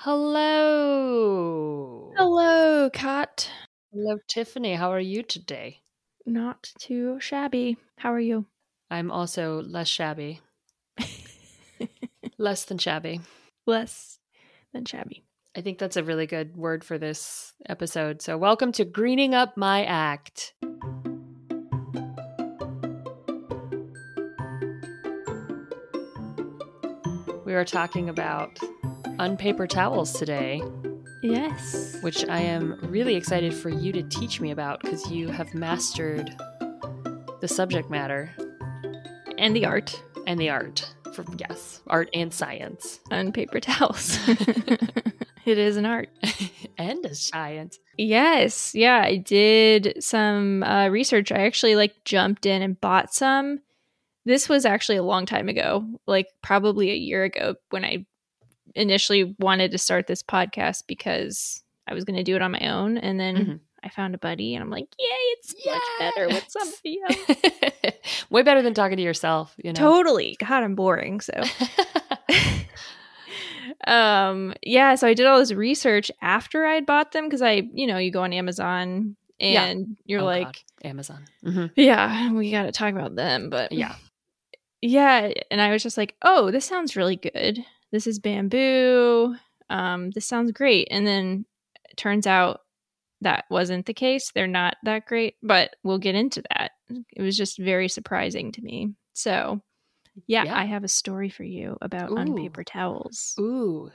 Hello. Hello, Kat. Hello, Tiffany. How are you today? Not too shabby. How are you? I'm also less shabby. less than shabby. Less than shabby. I think that's a really good word for this episode. So, welcome to Greening Up My Act. We are talking about unpaper towels today, Yes. which I am really excited for you to teach me about because you have mastered the subject matter And the art and the art. For, yes, art and science. on paper towels. it is an art. and a science. Yes. Yeah, I did some uh, research. I actually like jumped in and bought some. This was actually a long time ago, like probably a year ago when I initially wanted to start this podcast because I was going to do it on my own. And then Mhm. I found a buddy and I'm like, yay, it's much better with somebody else. Way better than talking to yourself, you know. Totally. God, I'm boring. So, um, yeah. So I did all this research after I'd bought them because I, you know, you go on Amazon Yeah. and you're Oh, like, God. Amazon. Mhm. yeah, we got to talk about them. But Yeah. yeah. And I was just like, oh, this sounds really good. This is bamboo. Um, this sounds great. And then it turns out that wasn't the case. They're not that great, but we'll get into that. It was just very surprising to me. So, yeah, Yeah. I have a story for you about Ooh. unpaper towels. Ooh.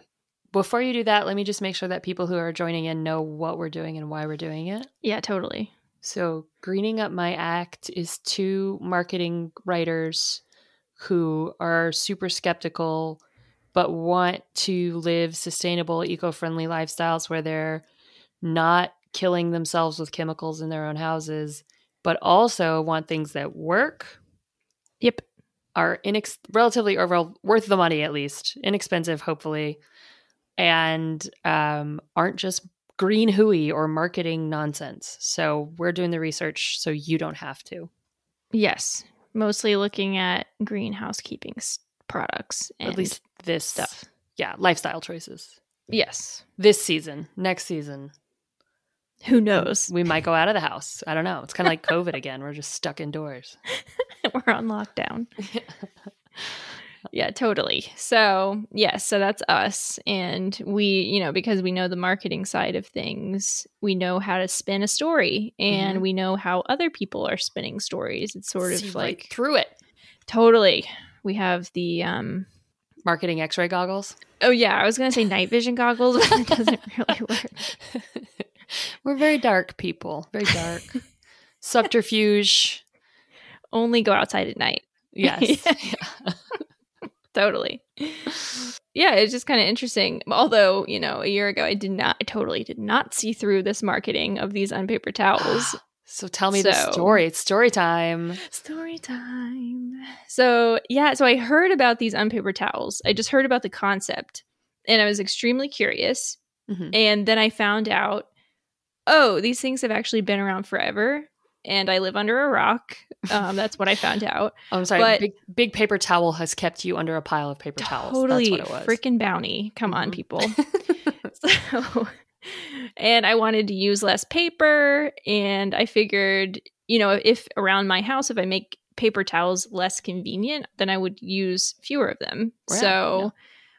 Before you do that, let me just make sure that people who are joining in know what we're doing and why we're doing it. Yeah, totally. So, Greening Up My Act is two marketing writers who are super skeptical but want to live sustainable, eco friendly lifestyles where they're not killing themselves with chemicals in their own houses, but also want things that work, Yep. are inex- relatively overall worth the money at least, inexpensive, hopefully, and um, aren't just green hooey or marketing nonsense. So we're doing the research so you don't have to. Yes. Mostly looking at greenhouse keeping products. And at least this stuff. Yeah, lifestyle choices. yes. This season, next season, Who knows? we might go out of the house. I don't know. It's kind of like COVID again. We're just stuck indoors. We're on lockdown. Yeah, totally. So, yes, so that's us. And we, you know, because we know the marketing side of things, we know how to spin a story and Mhm. we know how other people are spinning stories. It's sort See of right like through it. totally. We have the um Marketing X-ray goggles. oh yeah, I was gonna say night vision goggles, but it doesn't really work. We're very dark people. Very dark. Subterfuge. Only go outside at night. Yes. Yeah. Totally. Yeah, it's just kind of interesting. Although, you know, a year ago I did not I totally did not see through this marketing of these unpaper towels. So tell me the story. It's story time. Story time. So, yeah, so I heard about these unpaper towels. I just heard about the concept and I was extremely curious. Mhm. And then I found out, oh, these things have actually been around forever. And I live under a rock. Um, that's what I found out. Oh, I'm sorry. But- big big paper towel has kept you under a pile of paper towels. Totally That's what it was. freaking bounty. Come on, Mhm. people. so, and I wanted to use less paper. And I figured, you know, if around my house, if I make paper towels less convenient, then I would use fewer of them. So, yeah.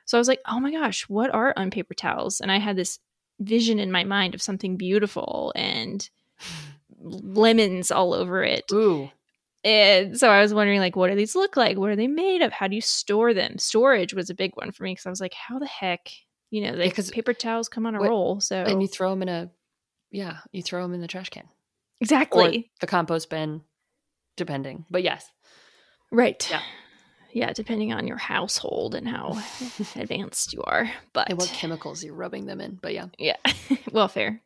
so I was like, oh my gosh, what are unpaper towels? And I had this vision in my mind of something beautiful and lemons all over it. Ooh. And so I was wondering, like, what do these look like? What are they made of? How do you store them? Storage was a big one for me because I was like, how the heck, you know, because paper towels come on a What- roll. So And you throw them in a, yeah, you throw them in the trash can or exactly the compost bin, depending. But yes. right. Yeah. yeah, depending on your household and how advanced you are, but and what chemicals you're rubbing them in. But yeah. yeah, well, fair.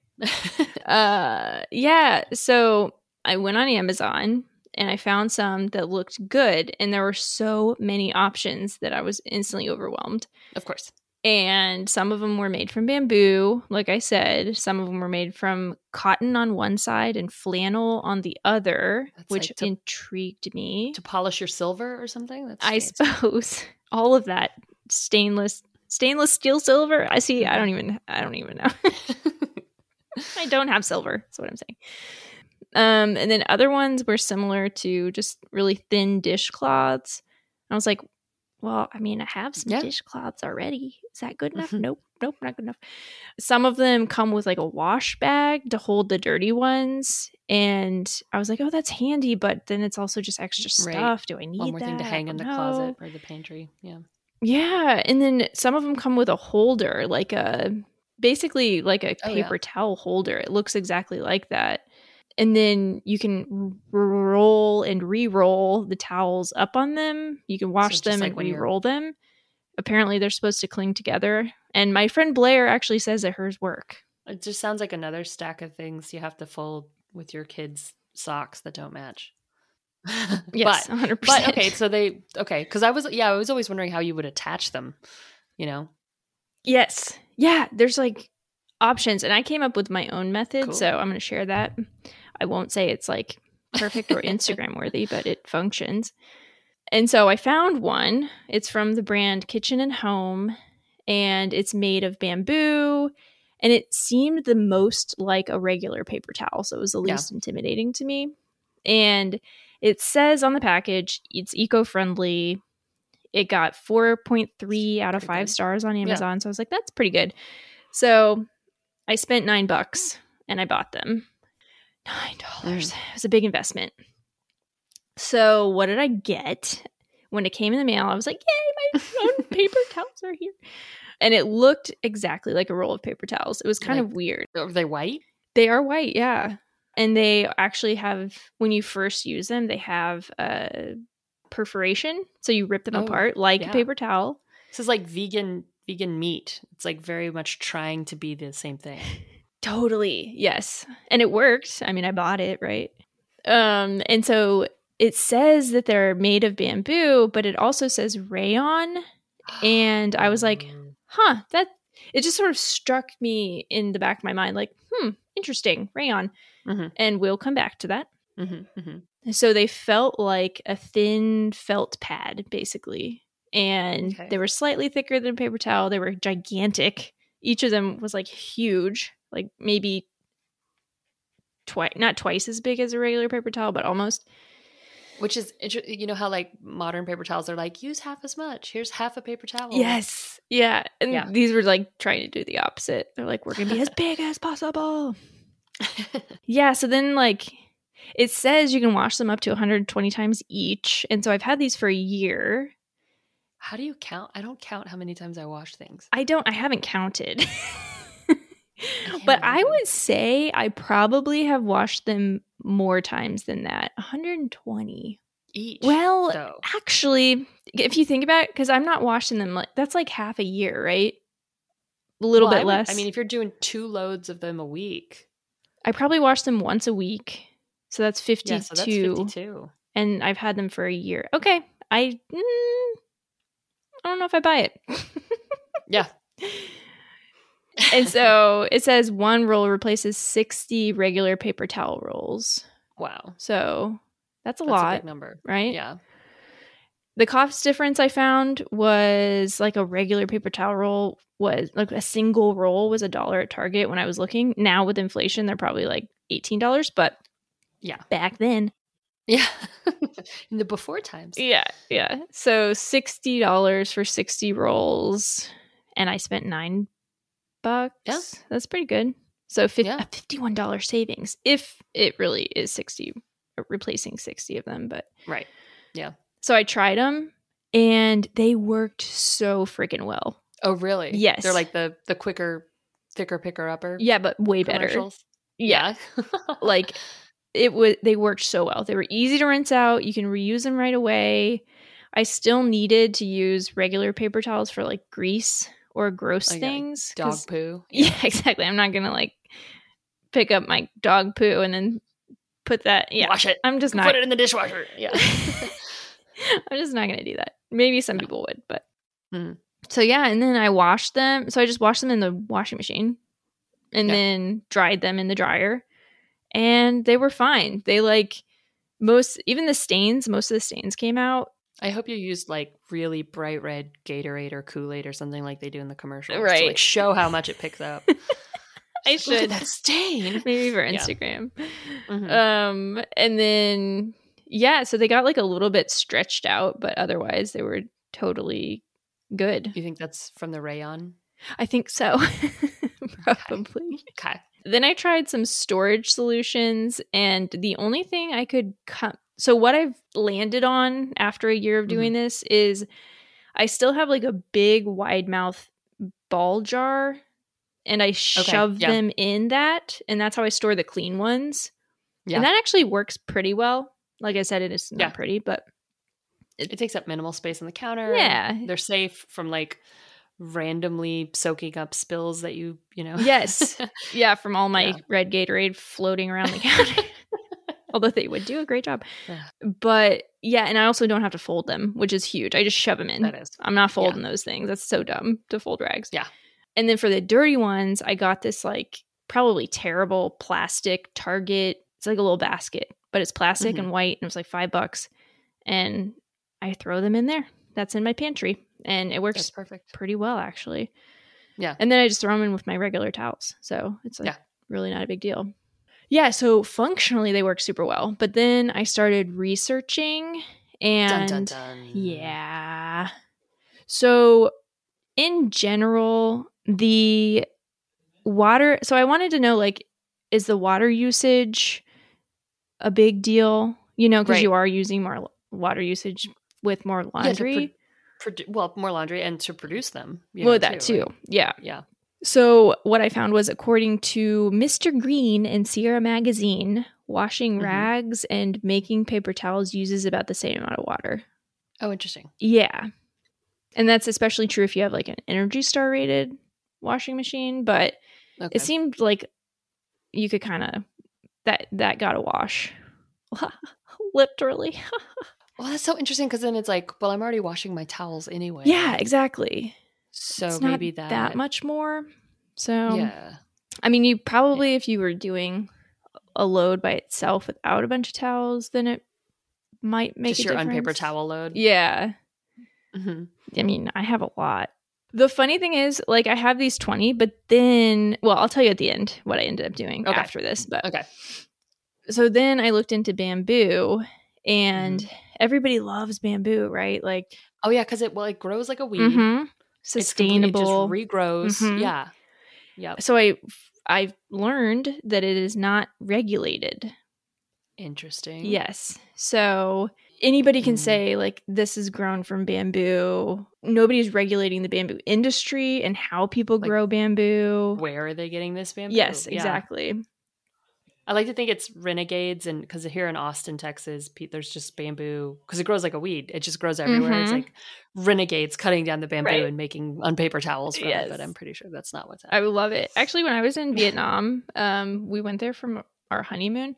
uh, yeah. So I went on Amazon and I found some that looked good, and there were so many options that I was instantly overwhelmed. of course. And some of them were made from bamboo like i said some of them were made from cotton on one side and flannel on the other That's which like to- intrigued me To polish your silver or something? That's i fancy. suppose all of that stainless stainless steel silver. I see. I don't even. I don't even know. I don't have silver. That's what I'm saying. Um, and then other ones were similar to just really thin dishcloths. I was like, well, I mean, I have some Yeah. dishcloths already. Is that good enough? Mhm. Nope, nope, not good enough. Some of them come with like a wash bag to hold the dirty ones, and I was like, oh, that's handy. But then it's also just extra Right. stuff. Do I need One more that? thing to hang in the No. closet or the pantry. Yeah. Yeah, and then some of them come with a holder, like a basically like a Oh, yeah. paper towel holder. It looks exactly like that. And then you can roll and re-roll the towels up on them. You can wash just them like and re-roll them. Apparently, they're supposed to cling together. And my friend Blair actually says that hers work. It just sounds like another stack of things you have to fold with your kids' socks that don't match. Yes, but, 100%. but okay, so they okay because I was yeah I was always wondering how you would attach them. You know, Yes. Yeah, there's like options and I came up with my own method, Cool. so I'm going to share that. I won't say it's like perfect or Instagram worthy, but it functions. And so I found one. It's from the brand Kitchen and Home and it's made of bamboo and it seemed the most like a regular paper towel, so it was the Yeah. least intimidating to me. And it says on the package it's eco-friendly. It got 4.3 out of Pretty 5 good. stars on Amazon, so I was like that's pretty good. So I spent 9 bucks and I bought them. $9. Mm. It was a big investment. So what did I get? When it came in the mail, I was like, "Yay, my own paper towels are here." And it looked exactly like a roll of paper towels. It was kind Like- of weird. are they white? They are white, yeah. And they actually have when you first use them, they have a perforation, so you rip them Oh, apart like yeah. a paper towel. This is like vegan vegan meat. It's like very much trying to be the same thing. Totally. Yes. And it worked. I mean, I bought it, right? Um and so it says that they're made of bamboo, but it also says rayon. And I was like. Huh, that it just sort of struck me in the back of my mind like, hmm, interesting, rayon. Mhm. And we'll come back to that. Mhm, mhm. So they felt like a thin felt pad, basically. And Okay. they were slightly thicker than a paper towel. They were gigantic. Each of them was like huge, like maybe twice, not twice as big as a regular paper towel, but almost. Which is inter- you know how like modern paper towels are like use half as much. Here's half a paper towel. Yes. Yeah. And Yeah. these were like trying to do the opposite. They're like, we're going to be as big as possible. Yeah. So then, like, it says you can wash them up to 120 times each. And so I've had these for a year. how do you count? I don't count how many times I wash things. I don't, I haven't counted. but I would say I probably have washed them more times than that 120. Each. Well, though. actually, if you think about it, because I'm not washing them, like, that's like half a year, right? A little Well, I bit would- less. I mean, if you're doing two loads of them a week, I probably wash them once a week. So that's 52. yeah, so that's fifty-two. And I've had them for a year. Okay. I, mm, I don't know if I buy it. Yeah. and so it says one roll replaces 60 regular paper towel rolls. wow, So that's a that's lot, a big number. right? Yeah. The cost difference I found was like a regular paper towel roll was like a single roll was a dollar at Target when I was looking. Now with inflation, they're probably like $18, but Yeah. back then. Yeah. In the before times. Yeah, yeah. So $60 for 60 rolls and I spent 9 bucks. Yeah. That's pretty good. So fif- Yeah. a $51 savings if it really is 60 uh, replacing 60 of them, but Right. Yeah. So I tried them and they worked so freaking well. Oh, really? Yes. They're like the the quicker, thicker picker upper. Yeah, but way better. Yeah. like it was they worked so well. They were easy to rinse out. You can reuse them right away. I still needed to use regular paper towels for like grease or gross yeah, things. Dog poo. Yeah, exactly. I'm not gonna like pick up my dog poo and then put that yeah. Wash it. I'm just not Put it in the dishwasher. Yeah. I'm just not gonna do that. Maybe some people would, but Mhm. so yeah. And then I washed them. So I just washed them in the washing machine, and Yeah. then dried them in the dryer, and they were fine. They like most even the stains. Most of the stains came out. I hope you used like really bright red Gatorade or Kool Aid or something like they do in the commercials, to Right. like show how much it picks up. I Look should at that stain. maybe for Yeah. Instagram. Mhm. Um, and then yeah, so they got like a little bit stretched out, but otherwise they were totally good. you think that's from the rayon? I think so. Probably. Okay. Then I tried some storage solutions, and the only thing I could come. So, what I've landed on after a year of doing mm-hmm. this is I still have like a big wide mouth ball jar, and I shove yeah. them in that, and that's how I store the clean ones. Yeah. And that actually works pretty well. Like I said, it is not Yeah. pretty, but It takes up minimal space on the counter. yeah. They're safe from like randomly soaking up spills that you, you know. Yes. Yeah, from all my Yeah. red Gatorade floating around the counter. Although they would do a great job. Yeah. But yeah, and I also don't have to fold them, which is huge. I just shove them in. that is. I'm not folding those things. That's so dumb to fold rags. Yeah. And then for the dirty ones, I got this like probably terrible plastic Target. It's like a little basket, but it's plastic Mhm. and white and it was like five bucks. And I throw them in there. That's in my pantry. And it works That's perfect. pretty well actually. Yeah. And then I just throw them in with my regular towels. So it's like Yeah. really not a big deal. Yeah, so functionally they work super well. But then I started researching and dun, dun, dun. yeah. So in general, the water so I wanted to know like is the water usage a big deal? You know, because Right. you are using more water usage with more Yeah, to laundry. pro- well, more laundry and to produce them. you well, know, that too. right? Yeah. Yeah. So, what I found was according to Mr. Green in Sierra Magazine, washing Mhm. rags and making paper towels uses about the same amount of water. Oh, interesting. Yeah. And that's especially true if you have like an Energy Star rated washing machine, but Okay. it seemed like you could kind of that that got a wash. Literally. well, that's so interesting because then it's like, well, I'm already washing my towels anyway. yeah, exactly. So maybe that. that much more. So Yeah. I mean, you probably, if you were doing a load by itself without a bunch of towels, then it might make Just your unpaper difference. towel load. Yeah. hmm I mean, I have a lot. The funny thing is, like, I have these 20, but then, well, I'll tell you at the end what I ended up doing Okay. after this. But Okay. so then I looked into bamboo, and Mm-hmm. everybody loves bamboo, right? Like, Oh yeah, because it well it grows like a weed. mhm, complete- sustainable. It regrows. Mhm. Yeah. Yep. so I, I've learned that it is not regulated. Interesting. Yes. So anybody can Mm. say, like, this is grown from bamboo. Nobody's regulating the bamboo industry and how people Like, grow bamboo. Where are they getting this bamboo? Yes, Yeah. exactly. I like to think it's renegades, and because here in Austin, Texas, there's just bamboo because it grows like a weed. It just grows everywhere. It's Mhm. like renegades cutting down the bamboo Right. and making unpaper towels from it. But I'm pretty sure that's not what's I love it. Actually, when I was in Vietnam, um, we went there from our honeymoon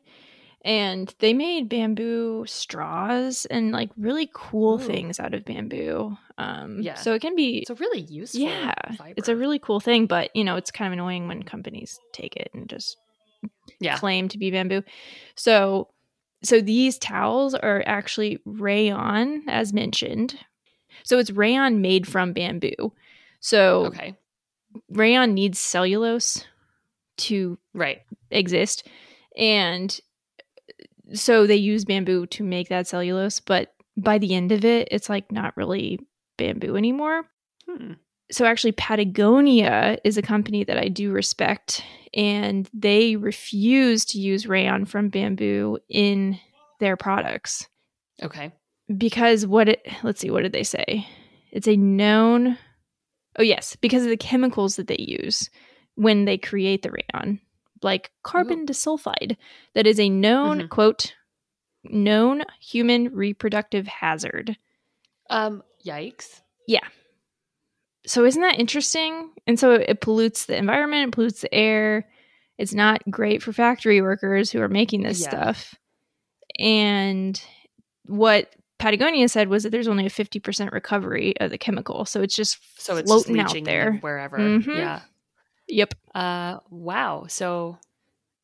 and they made bamboo straws and like really cool Ooh. things out of bamboo. Um, Yeah. So it can be, It's a really useful. yeah, fiber. it's a really cool thing, but you know, it's kind of annoying when companies take it and just Yeah. claim to be bamboo. So so these towels are actually rayon as mentioned. So it's rayon made from bamboo. So okay. rayon needs cellulose to Right. exist and so they use bamboo to make that cellulose, but by the end of it it's like not really bamboo anymore Hmm. So actually patagonia is a company that i do respect and they refuse to use rayon from bamboo in their products Okay. because what it let's see what did they say it's a known oh yes because of the chemicals that they use when they create the rayon like carbon disulfide that is a known Mhm. quote known human reproductive hazard Um. Yikes. So isn't that interesting and so it pollutes the environment it pollutes the air it's not great for factory workers who are making this Yeah. stuff and what patagonia said was that there's only a 50% recovery of the chemical so it's just So it's just floating out leaching there wherever. Mhm. Yeah. yep Uh. Wow. So.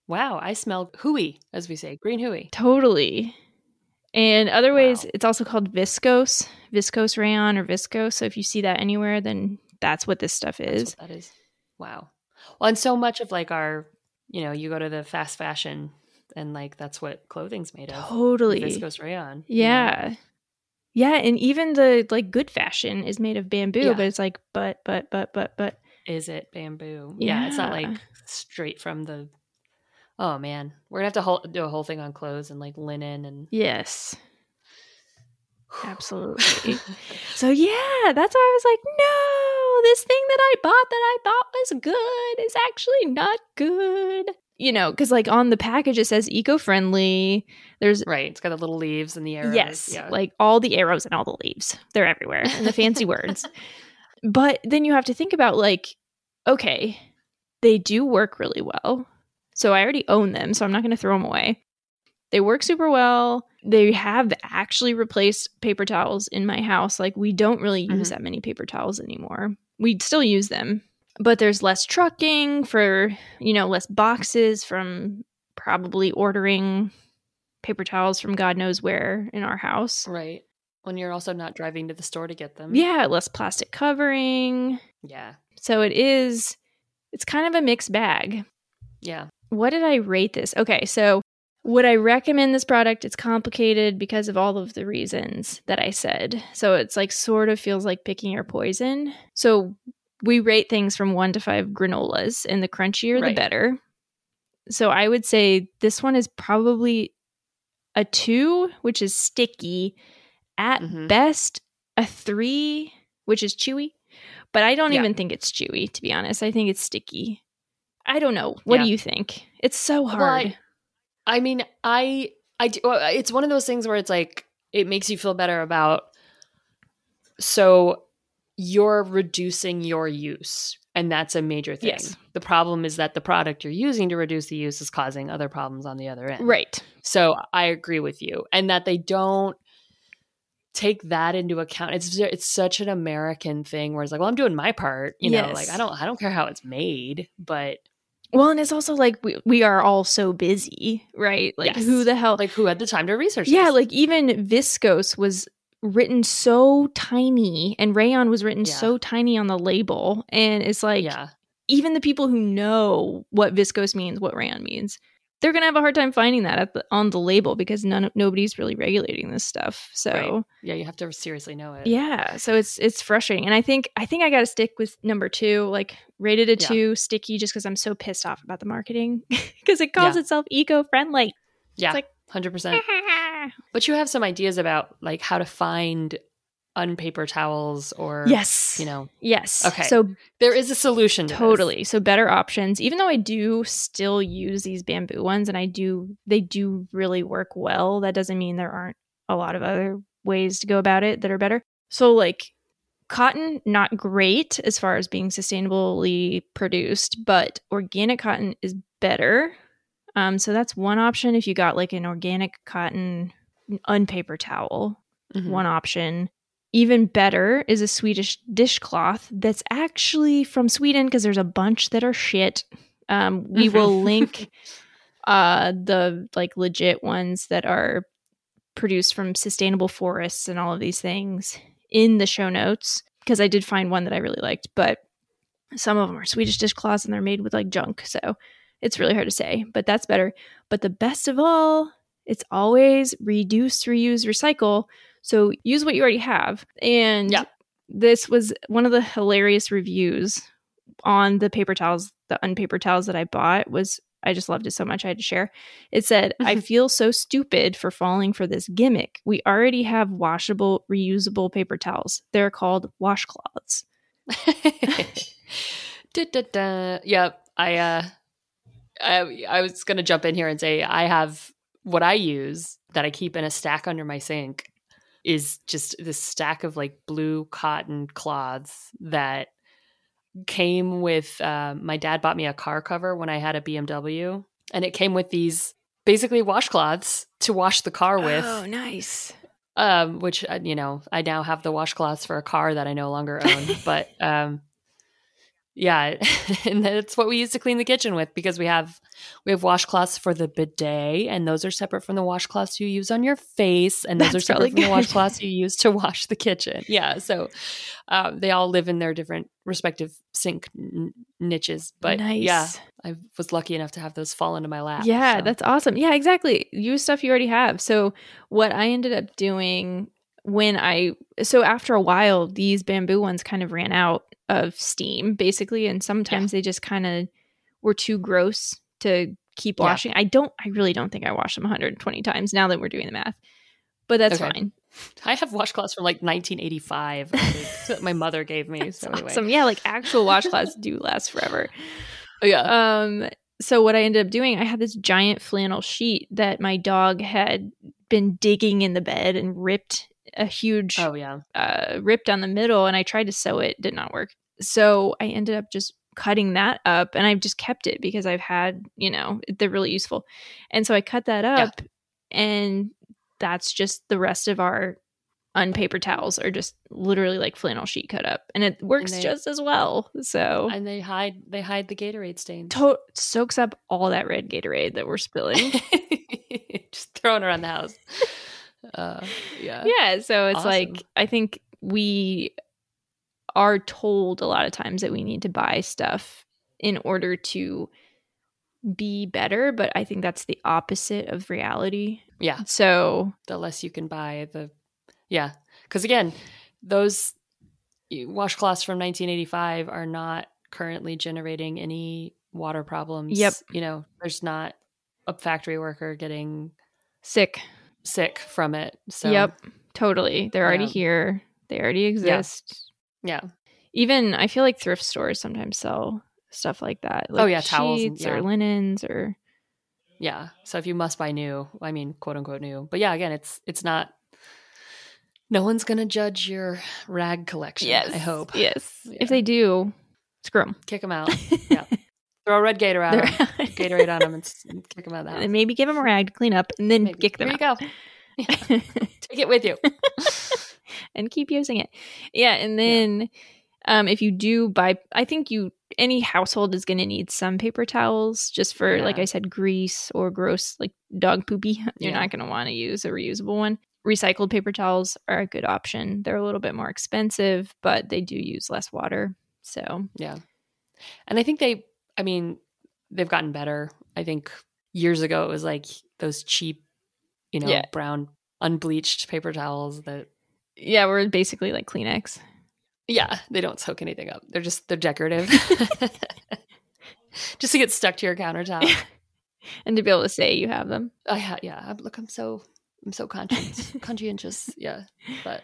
Wow. I smell hooey, as we say, green hooey. totally And other ways, Wow. it's also called viscose, viscose rayon or viscose. So if you see that anywhere, then that's what this stuff is. that is. Wow. Well, and so much of like our, you know, you go to the fast fashion and like that's what clothing's made of. Totally. Viscose rayon. you know? Yeah. Yeah, and even the like good fashion is made of bamboo, Yeah. but it's like but but but but but Is it bamboo? Yeah. It's not like straight from the. Oh man, we're gonna have to whole, do a whole thing on clothes and like linen and. yes. Absolutely. So yeah, that's why I was like, no, this thing that I bought that I thought was good is actually not good. You know, because like on the package it says eco-friendly. There's right. It's got the little leaves and the arrows. yes, Yeah. like all the arrows and all the leaves. They're everywhere and the fancy words. But then you have to think about like, okay, they do work really well. So I already own them, so I'm not going to throw them away. They work super well. They have actually replaced paper towels in my house. Like we don't really use Mhm. that many paper towels anymore. We still use them, but there's less trucking for, you know, less boxes from probably ordering paper towels from God knows where in our house. right. When you're also not driving to the store to get them. Yeah, less plastic covering. Yeah. So it is it's kind of a mixed bag. Yeah. What did I rate this? Okay, so would I recommend this product? It's complicated because of all of the reasons that I said. So it's like sort of feels like picking your poison. So we rate things from 1 to 5 granolas and the crunchier the better. So I would say this one is probably a 2, which is sticky. At Mhm. best a 3, which is chewy. But I don't Yeah. even think it's chewy, to be honest. I think it's sticky. I don't know. What Yeah. do you think? It's so Well, hard. I- I mean, I, I, do, well, it's one of those things where it's like it makes you feel better about. So, you're reducing your use, and that's a major thing. Yes. The problem is that the product you're using to reduce the use is causing other problems on the other end. right. So, I agree with you, and that they don't take that into account. It's it's such an American thing where it's like, well, I'm doing my part. You know, like I don't I don't care how it's made, but Well, and it's also like we, we are all so busy, right? Like, Yes. who the hell? like who had the time to research? yeah, this? like even viscose was written so tiny, and rayon was written Yeah. so tiny on the label, and it's like yeah. even the people who know what viscose means, what rayon means, they're gonna have a hard time finding that at the, on the label because none nobody's really regulating this stuff. So. Right. Yeah, you have to seriously know it. Yeah, so it's it's frustrating, and I think I think I got to stick with number two, like rated a Yeah. two, sticky, just because I'm so pissed off about the marketing because it calls Yeah. itself eco friendly. Yeah, like- hundred percent. But you have some ideas about like how to find unpaper towels or yes, you know, yes. Okay. so there is a solution. To this. totally, so better options. Even though I do still use these bamboo ones, and I do they do really work well. That doesn't mean there aren't a lot of other ways to go about it that are better. So like cotton not great as far as being sustainably produced but organic cotton is better um, so that's one option if you got like an organic cotton unpaper towel Mhm. one option even better is a swedish dishcloth that's actually from sweden because there's a bunch that are shit um, we will link uh, the like legit ones that are produced from sustainable forests and all of these things in the show notes because I did find one that I really liked, but some of them are Swedish dishcloths and they're made with like junk. So it's really hard to say, but that's better. But the best of all, it's always reduce, reuse, recycle. So use what you already have. And Yeah. this was one of the hilarious reviews on the paper towels, the unpaper towels that I bought was I just loved it so much I had to share. It said, I feel so stupid for falling for this gimmick. We already have washable, reusable paper towels. They're called washcloths. da, da, da. Yep. I uh I I was gonna jump in here and say I have what I use that I keep in a stack under my sink is just this stack of like blue cotton cloths that came with uh, my dad bought me a car cover when I had a BMW and it came with these basically washcloths to wash the car with Oh, nice. um, which uh, you know I now have the washcloths for a car that I no longer own. but um, yeah, and that's what we use to clean the kitchen with because we have we have washcloths for the bidet, and those are separate from the washcloths you use on your face, and those That's are separate really from the washcloths you use to wash the kitchen. Yeah, so um, they all live in their different respective sink n- niches. But nice. yeah, I was lucky enough to have those fall into my lap. Yeah, so. that's awesome. Yeah, exactly. Use stuff you already have. So what I ended up doing when I so after a while these bamboo ones kind of ran out of steam basically and sometimes they just kind of were too gross to keep Yeah. washing. I don't I really don't think I washed them 120 times now that we're doing the math. But that's Okay. fine. I have washcloths from like 1985 think, that my mother gave me. So anyway. awesome. Yeah, like actual washcloths do last forever. yeah. Um, so what I ended up doing, I had this giant flannel sheet that my dog had been digging in the bed and ripped a huge oh yeah. uh, rip down the middle, and I tried to sew it, did not work. So I ended up just cutting that up, and I've just kept it because I've had, you know, they're really useful. And so I cut that Yeah. up, and that's just the rest of our unpaper towels are just literally like flannel sheet cut up, and it works they- just as well. So And they hide they hide the Gatorade stains. to- soaks up all that red Gatorade that we're spilling. Just throwing around the house. Uh, yeah. yeah, so it's Awesome. like I think we are told a lot of times that we need to buy stuff in order to be better, but I think that's the opposite of reality. Yeah. So, The less you can buy, the yeah. Because again, those washcloths from 1985 are not currently generating any water problems. Yep. You know, there's not a factory worker getting sick. Sick from it. So yep, totally. They're already Yeah. here. They already exist. Yeah. Even I feel like thrift stores sometimes sell stuff like that. Oh, like Oh, yeah, towels and- sheets or linens or Yeah. So if you must buy new, I mean, quote unquote new. But yeah, again, it's it's not. No one's gonna judge your rag collection. Yes, I hope. Yes. Yeah. If they do, screw them. Kick them out. Yeah. Throw a red Gator at 'em, Gatorade on them, and kick them out of the house. and maybe give them a rag to clean up and then Maybe. kick them Here out. you go. Take it with you. and keep using it. Yeah, and then um if you do buy I think you any household is going to need some paper towels just for like I said grease or gross like dog poopy. You're Yeah. not going to want to use a reusable one. Recycled paper towels are a good option. They're a little bit more expensive, but they do use less water. So, Yeah. And I think they, I mean, they've gotten better. I think years ago it was like those cheap, you know, Yeah. brown unbleached paper towels that, yeah, we're basically like Kleenex. yeah, they don't soak anything up. They're just, they're decorative. just to get stuck to your countertop. And to be able to say you have them. I ha- yeah, look, I'm so, I'm so conscious, conscientious. Yeah. But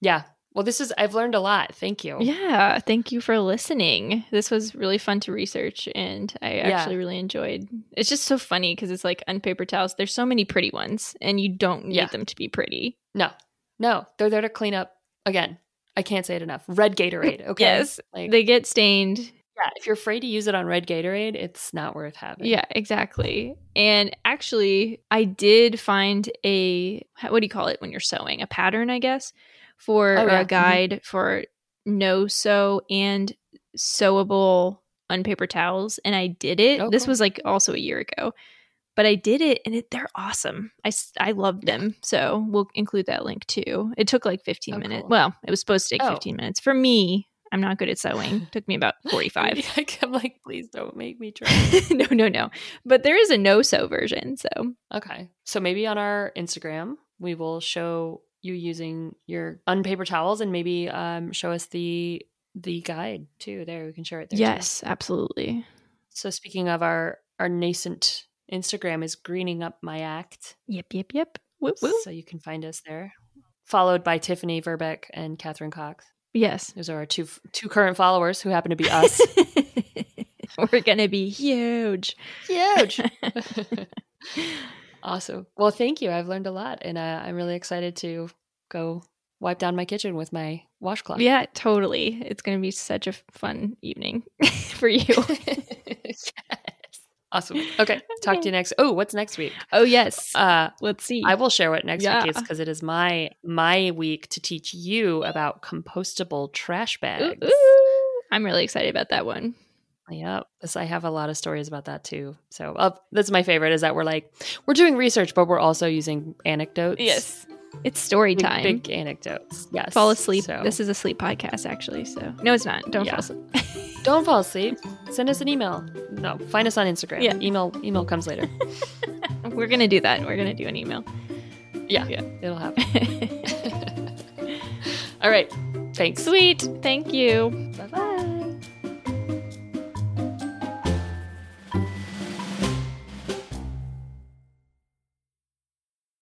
yeah. Well, this is, I've learned a lot. Thank you. Yeah, thank you for listening. This was really fun to research and I Yeah. actually really enjoyed. It's just so funny because it's like unpaper towels. There's so many pretty ones and you don't need Yeah. them to be pretty. No, no, they're there to clean up. Again, I can't say it enough. Red Gatorade. Okay. Yes, Like, They get stained. yeah, if you're afraid to use it on red Gatorade, it's not worth having. Yeah, exactly. And actually, I did find a what do you call it when you're sewing? A pattern, I guess, for Oh, yeah. a Mhm. guide for no sew and sewable unpaper towels, and I did it. Oh, this was like also a year ago, but I did it, and it, they're awesome. I I love them, so we'll include that link too. It took like 15 Oh, minutes. cool. Well, it was supposed to take Oh. 15 minutes for me. I'm not good at sewing. It Took me about 45. I'm like, please don't make me try. no, no, no. But there is a no sew version, so okay. So maybe on our Instagram, we will show you using your unpaper towels and maybe um, show us the the guide too. There, we can share it there. too. yes, absolutely. So speaking of our our nascent Instagram is greening up my act. Yep, yep, yep. So you can find us there. Followed by Tiffany Verbeck and Catherine Cox. Yes. Those are our two two current followers who happen to be us. We're gonna be huge. Huge. awesome. Well, thank you. I've learned a lot, and uh, I'm really excited to go wipe down my kitchen with my washcloth. Yeah, totally. It's gonna be such a fun evening for you. yes. Awesome. Okay. Talk to you next. Oh, what's next week? oh yes. Uh, Let's see. I will share what next Yeah. week is because it is my my week to teach you about compostable trash Ooh, bags. ooh. I'm really excited about that one. Yep. This, I have a lot of stories about that too. So uh, that's my favorite is that we're like, we're doing research, but we're also using anecdotes. Yes. It's story Big, time. big anecdotes. Yes. fall asleep. So This is a sleep podcast, actually. So no, it's not. Don't Yeah. fall asleep. don't fall asleep. Send us an email. No, find us on Instagram. Yeah. Email email comes later. We're gonna do that. We're gonna do an email. Yeah. Yeah. It'll happen. All right. Thanks. Sweet. Thank you. Bye bye.